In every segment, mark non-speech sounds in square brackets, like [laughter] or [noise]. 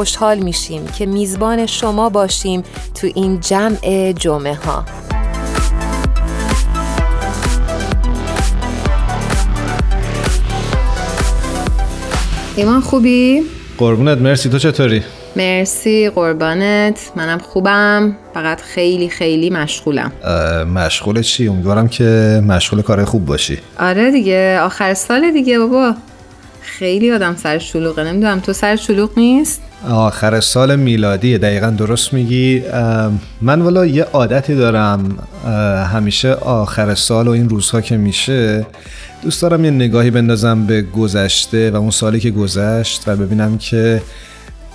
خوشحال میشیم که میزبان شما باشیم تو این جمع جمعه ها. ایمان خوبی؟ قربونت مرسی. تو چطوری؟ مرسی قربانت. منم خوبم. فقط خیلی خیلی مشغولم. مشغول چی؟ امیدوارم که مشغول کار خوب باشی. آره دیگه. آخر سال دیگه بابا. خیلی آدم سر شلوغه. نمی‌دونم تو سر شلوغ نیست؟ آخر سال میلادی دقیقا درست میگی. من والا یه عادتی دارم همیشه آخر سال و این روزها که میشه دوست دارم یه نگاهی بندازم به گذشته و اون سالی که گذشت و ببینم که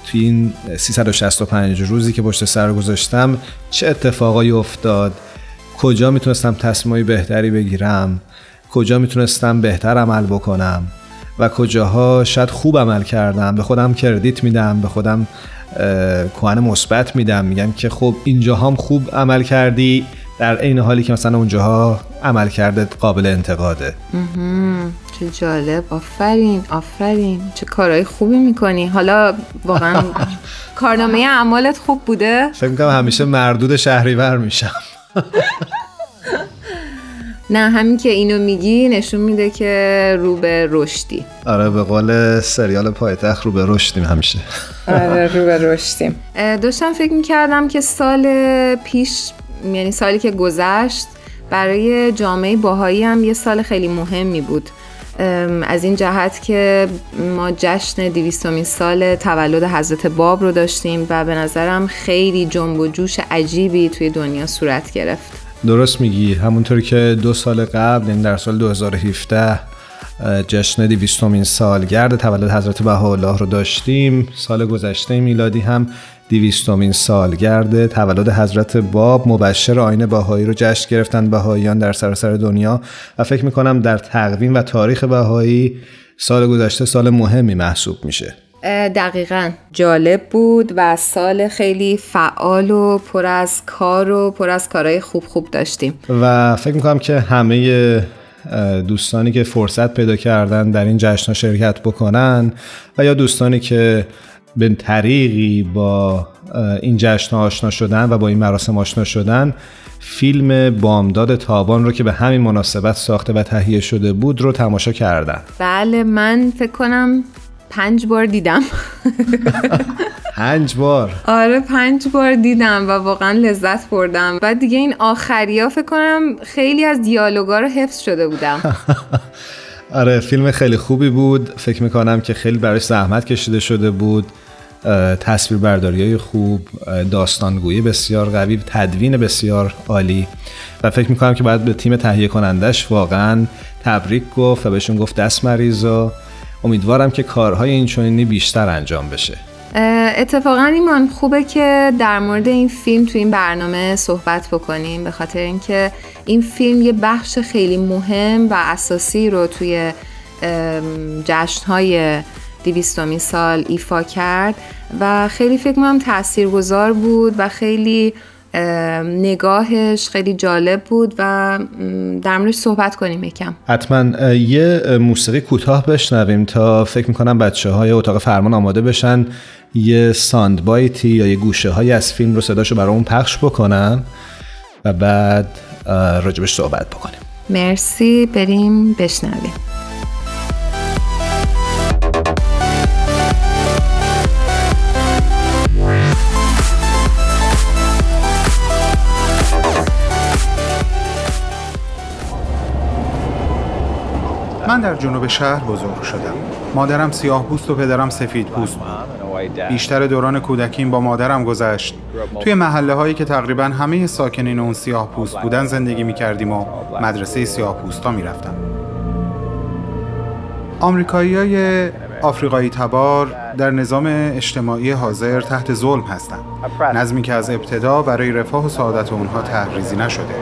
توی این 365 روزی که پشت سر گذاشتم چه اتفاقایی افتاد کجا می‌تونستم تصمیمای بهتری بگیرم کجا می‌تونستم بهتر عمل بکنم. و کجاها شاید خوب عمل کردم. به خودم کردیت میدم به خودم کوهن مثبت میدم. میگم که خب اینجاها هم خوب عمل کردی در عین حالی که مثلا اونجاها عمل کرده قابل انتقاده. چه جالب. آفرین آفرین. چه کارهای خوبی می‌کنی. حالا واقعا [laughs] کارنامه اعمالت خوب بوده. فکر می‌کنم همیشه مردود شهریور میشم. [laughs] نه همین که اینو میگی نشون میده که رو به رشدی. آره به قول سریال پایتخت رو به رشدیم همیشه. آره رو به [laughs] رشدیم. داشتم فکر می‌کردم که سال پیش یعنی سالی که گذشت برای جامعه باهایی هم یه سال خیلی مهمی بود. از این جهت که ما جشن دیویستومین سال تولد حضرت باب رو داشتیم و به نظرم خیلی جنب و جوش عجیبی توی دنیا صورت گرفت. درست میگی. همونطوری که دو سال قبل این در سال 2017 جشن دیویستومین سالگرد تولد حضرت بهاءالله رو داشتیم. سال گذشته میلادی هم دیویستومین سالگرد تولد حضرت باب مبشر آین باهایی رو جشن گرفتن بهاییان در سراسر دنیا. و فکر می‌کنم در تقویم و تاریخ بهایی سال گذشته سال مهمی محسوب میشه. دقیقا. جالب بود و سال خیلی فعال و پر از کار و پر از کارهای خوب خوب داشتیم. و فکر می‌کنم که همه دوستانی که فرصت پیدا کردن در این جشن شرکت بکنن و یا دوستانی که به طریقی با این جشن آشنا شدن و با این مراسم آشنا شدن فیلم بامداد تابان رو که به همین مناسبت ساخته و تهیه شده بود رو تماشا کردن. بله من فکر کنم پنج بار دیدم. پنج بار. آره پنج بار دیدم و واقعا لذت بردم. و دیگه این آخری ها فکر کنم خیلی از دیالوگا رو حفظ شده بودم. [laughs] آره فیلم خیلی خوبی بود. فکر می‌کنم که خیلی براش زحمت کشیده شده بود. تصویر برداری های خوب داستانگویی بسیار قوی تدوین بسیار عالی. و فکر می‌کنم که باید به تیم تهیه کنندش واقعا تبریک گفت و بهشون گفت دست مریض و امیدوارم که کارهای این بیشتر انجام بشه. اتفاقا ایمان خوبه که در مورد این فیلم تو این برنامه صحبت بکنیم به خاطر اینکه این فیلم یه بخش خیلی مهم و اساسی رو توی جشنهای دیویستومی سال ایفا کرد و خیلی فکر کنم تاثیرگذار بود و خیلی نگاهش خیلی جالب بود و در موردش صحبت کنیم یکم. حتما یه موسیقی کوتاه بشنویم تا فکر می‌کنم بچه های اتاق فرمان آماده بشن یه ساند بایتی یا یه گوشه های از فیلم رو صداشو برامون پخش بکنن و بعد راجبش صحبت بکنیم. مرسی بریم بشنویم. من در جنوب شهر بزرگ شدم. مادرم سیاه پوست و پدرم سفید پوست. بیشتر دوران کودکیم با مادرم گذشت. توی محله هایی که تقریبا همه ساکنین اون سیاه پوست بودن زندگی می کردیم و مدرسه سیاه پوستا می رفتم آمریکایی های آفریقایی تبار در نظام اجتماعی حاضر تحت ظلم هستند نظمی که از ابتدا برای رفاه و سعادت اونها تحریزی نشده.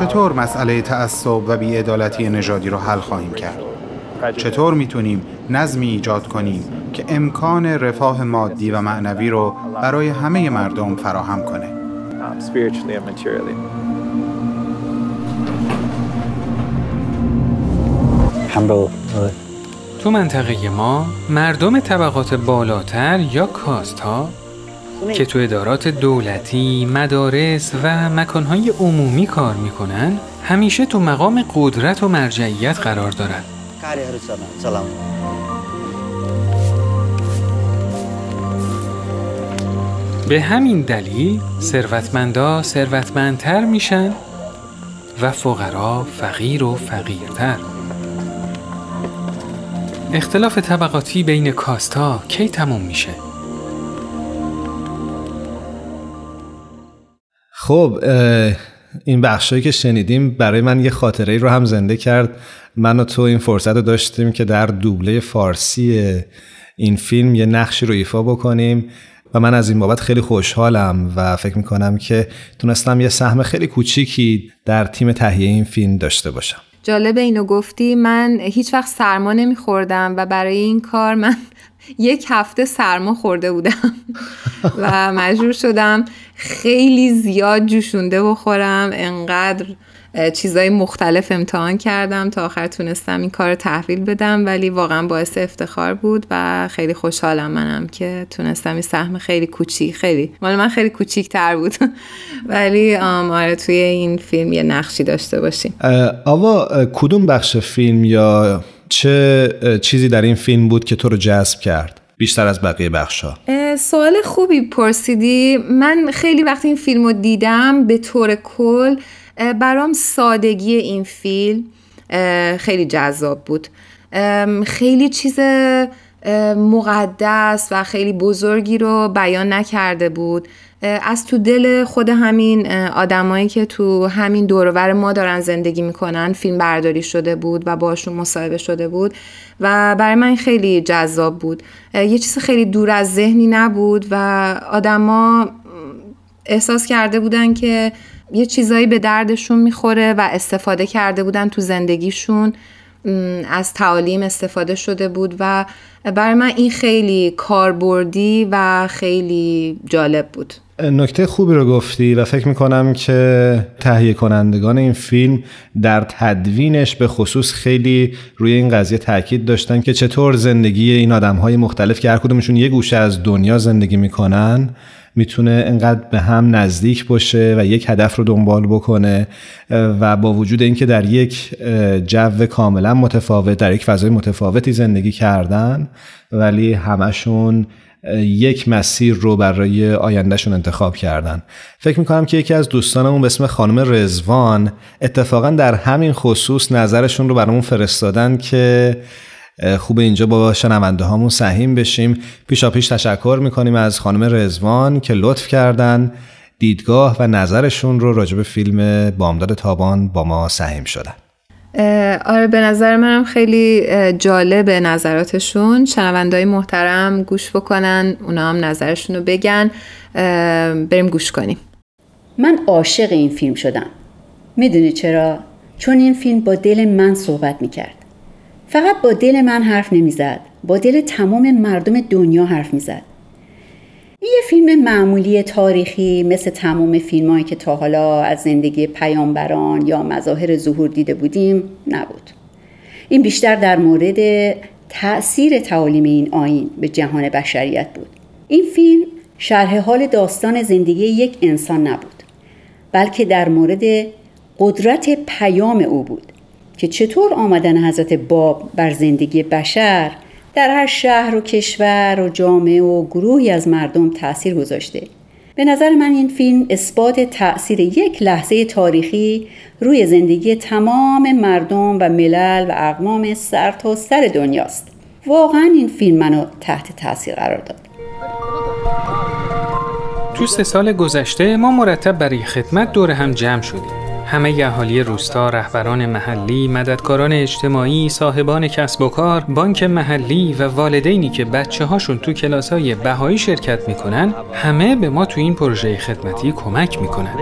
چطور مسئله تعصب و بیعدالتی نژادی رو حل خواهیم کرد؟ چطور می‌تونیم نظمی ایجاد کنیم که امکان رفاه مادی و معنوی رو برای همه مردم فراهم کنه؟ تو منطقه ما مردم طبقات بالاتر یا کاست ها که تو ادارات دولتی، مدارس و مکانهای عمومی کار می‌کنن همیشه تو مقام قدرت و مرجعیت قرار دارن. به همین دلیل ثروتمندا ثروتمندتر میشن و فقرا فقیر و فقیرتر. اختلاف طبقاتی بین کاستا کی تموم میشه؟ خب این بخشایی که شنیدیم برای من یه خاطره رو هم زنده کرد. من و تو این فرصت رو داشتیم که در دوبله فارسی این فیلم یه نقشی رو ایفا بکنیم و من از این بابت خیلی خوشحالم و فکر می‌کنم که تونستم یه سهم خیلی کوچیکی در تیم تهیه این فیلم داشته باشم. جالب اینو گفتی. من هیچ وقت سرما نمیخوردم و برای این کار من یک هفته سرما خورده بودم و مجبور شدم خیلی زیاد جوشونده بخورم. انقدر چیزای مختلف امتحان کردم تا آخر تونستم این کار تحویل بدم ولی واقعا باعث افتخار بود و خیلی خوشحالم منم که تونستم این سهم خیلی کوچیک خیلی مال من خیلی کوچیک تر بود. [laughs] ولی آره توی این فیلم یه نقشی داشته باشیم. آوا کدوم بخش فیلم یا چه چیزی در این فیلم بود که تو رو جذب کرد؟ بیشتر از بقیه بخشا سوال خوبی پرسیدی. من خیلی وقتی این فیلم رو دیدم به طور کل برام سادگی این فیلم خیلی جذاب بود. خیلی چیز مقدس و خیلی بزرگی رو بیان نکرده بود. از تو دل خود همین آدمایی که تو همین دورور ما دارن زندگی می‌کنن فیلم برداری شده بود و باشون مصاحبه شده بود و برای من خیلی جذاب بود. یه چیز خیلی دور از ذهنی نبود و آدما احساس کرده بودن که یه چیزایی به دردشون می‌خوره و استفاده کرده بودن تو زندگیشون از تعالیم استفاده شده بود و برای من این خیلی کاربردی و خیلی جالب بود. نکته خوبی رو گفتی و فکر می‌کنم که تهیه کنندگان این فیلم در تدوینش به خصوص خیلی روی این قضیه تاکید داشتن که چطور زندگی این آدم های مختلف که هر کدومشون یه گوشه از دنیا زندگی می‌کنن می‌تونه انقدر به هم نزدیک باشه و یک هدف رو دنبال بکنه و با وجود اینکه در یک جو کاملا متفاوت در یک فضای متفاوتی زندگی کردن ولی همشون یک مسیر رو برای آیندهشون انتخاب کردن. فکر می‌کنم که یکی از دوستانمون به اسم خانم رزوان اتفاقا در همین خصوص نظرشون رو برامون فرستادن که خوب اینجا با شنونده هامون سهیم بشیم. پیشا پیش تشکر می‌کنیم از خانم رزوان که لطف کردن دیدگاه و نظرشون رو راجب فیلم بامداد تابان با ما سهیم شدن. آره به نظر منم خیلی جالب نظراتشون. شنوندهای محترم گوش بکنن اونا هم نظرشون رو بگن. بریم گوش کنیم. من عاشق این فیلم شدم. می‌دونی چرا؟ چون این فیلم با دل من صحبت می‌کرد. فقط با دل من حرف نمی‌زد. با دل تمام مردم دنیا حرف می‌زد. یه فیلم معمولی تاریخی مثل تمام فیلمهایی که تا حالا از زندگی پیامبران یا مظاهر ظهور دیده بودیم نبود. این بیشتر در مورد تأثیر تعالیم این آین به جهان بشریت بود. این فیلم شرح حال داستان زندگی یک انسان نبود بلکه در مورد قدرت پیام او بود که چطور آمدن حضرت باب بر زندگی بشر در هر شهر و کشور و جامعه و گروهی از مردم تاثیر گذاشته. به نظر من این فیلم اثبات تاثیر یک لحظه تاریخی روی زندگی تمام مردم و ملل و اقوام سر تا سر دنیاست. واقعا این فیلم منو تحت تاثیر قرار داد. تو سه سال گذشته ما مرتب برای خدمت دور هم جمع شدیم. همه اهالی روستا، رهبران محلی، مددکاران اجتماعی، صاحبان کسب و کار، بانک محلی و والدینی که بچه هاشون تو کلاس های بهایی شرکت می‌کنن همه به ما تو این پروژه خدمتی کمک می‌کنن.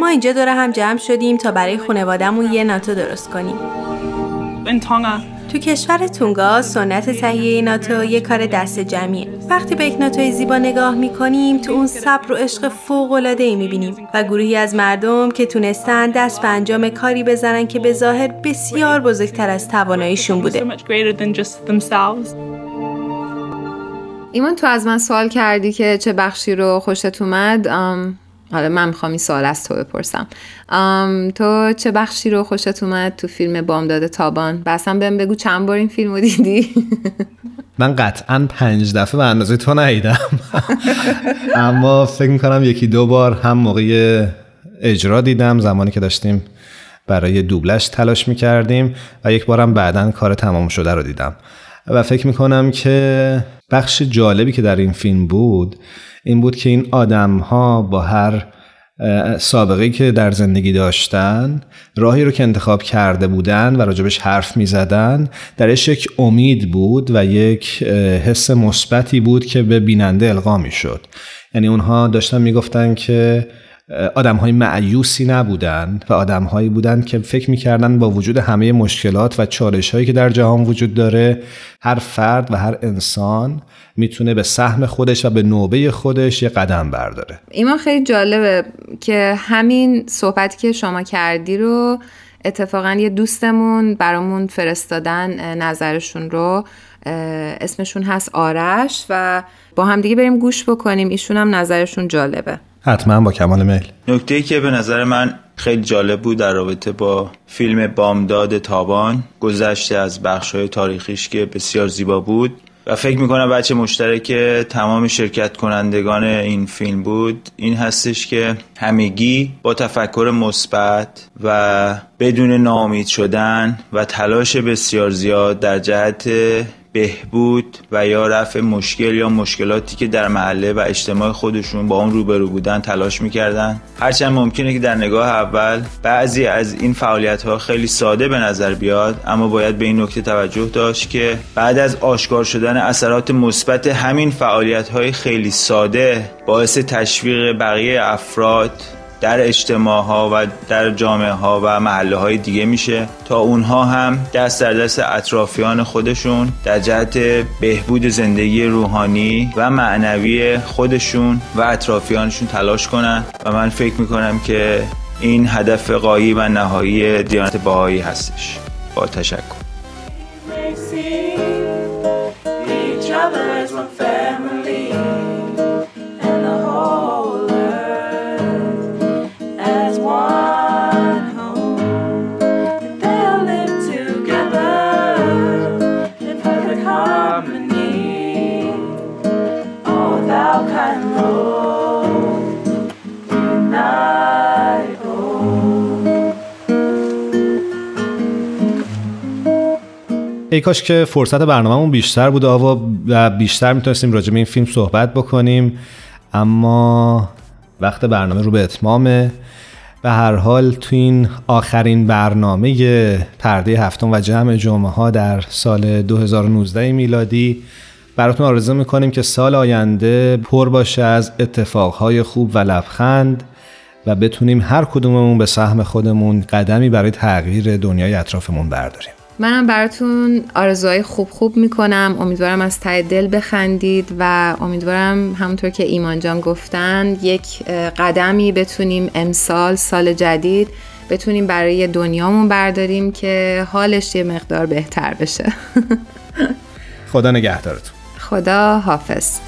ما اینجا دور هم جمع شدیم تا برای خانوادهمون یه ناتو درست کنیم. تو کشور تونگا سنت تهیه ناتو یه کار دست جمعیه. وقتی به یک ناتوی زیبا نگاه می‌کنیم تو اون صبر و عشق فوق العاده ای می‌بینیم و گروهی از مردم که تونستن دست به انجام کاری بزنن که به ظاهر بسیار بزرگتر از تواناییشون بوده. ایمان تو از من سوال کردی که چه بخشی رو خوشت اومد حالا من می‌خوام این سوال از تو بپرسم. تو چه بخشی رو خوشت اومد تو فیلم بامداد تابان؟ بسم بهم بگو چند بار این فیلم رو دیدی؟ [laughs] من قطعا پنج دفعه به اندازه تو ندیدم. [laughs] اما فکر می‌کنم یکی دو بار هم موقع اجرا دیدم زمانی که داشتیم برای دوبلش تلاش می‌کردیم و یک بارم بعدا کار تمام شده رو دیدم. و فکر می‌کنم که بخش جالبی که در این فیلم بود این بود که این آدم ها با هر سابقه که در زندگی داشتن راهی رو که انتخاب کرده بودن و راجبش حرف می زدن درش یک امید بود و یک حس مثبتی بود که به بیننده القا می شد یعنی اونها داشتن می که آدم های معیوسی نبودن و آدم هایی بودن که فکر می‌کردن با وجود همه مشکلات و چالش هایی که در جهان وجود داره هر فرد و هر انسان می‌تونه به سهم خودش و به نوبه خودش یه قدم برداره. ایمان خیلی جالبه که همین صحبتی که شما کردی رو اتفاقا یه دوستمون برامون فرستادن نظرشون رو. اسمشون هست آرش و با هم دیگه بریم گوش بکنیم. ایشون هم نظرشون جالبه. حتما با کمال میل. نکته ای که به نظر من خیلی جالب بود در رابطه با فیلم بامداد تابان گذشته از بخش های تاریخیش که بسیار زیبا بود و فکر می‌کنم بچه مشترک تمام شرکت کنندگان این فیلم بود این هستش که همگی با تفکر مثبت و بدون ناامید شدن و تلاش بسیار زیاد در جهت بهبود و یا رفع مشکل یا مشکلاتی که در محله و اجتماع خودشون با اون روبرو بودن تلاش می‌کردن. هرچند ممکنه که در نگاه اول بعضی از این فعالیت ها خیلی ساده به نظر بیاد اما باید به این نکته توجه داشت که بعد از آشکار شدن اثرات مثبت همین فعالیت های خیلی ساده باعث تشویق بقیه افراد در اجتماع ها و در جامعه ها و محله های دیگه میشه. تا اونها هم دست در دست اطرافیان خودشون در جهت بهبود زندگی روحانی و معنوی خودشون و اطرافیانشون تلاش کنن. و من فکر می‌کنم که این هدف قایی و نهایی دیانت باهایی هستش. با تشکر. کاش که فرصت برنامهمون بیشتر بود و بیشتر می‌تونستیم راجع به این فیلم صحبت بکنیم. اما وقت برنامه رو به اتمامه. به هر حال تو این آخرین برنامه پرده هفتم و جمع جمعه ها در سال 2019 میلادی براتون آرزو می‌کنیم که سال آینده پر باشه از اتفاقهای خوب و لبخند و بتونیم هر کدوممون به سهم خودمون قدمی برای تغییر دنیای اطرافمون برداریم. منم براتون آرزوهای خوب خوب می‌کنم. امیدوارم از ته دل بخندید و امیدوارم همونطور که ایمان جان گفتن یک قدمی بتونیم امسال سال جدید بتونیم برای دنیامون برداریم که حالش یه مقدار بهتر بشه. [laughs] خدا نگهدارتون. خدا حافظ.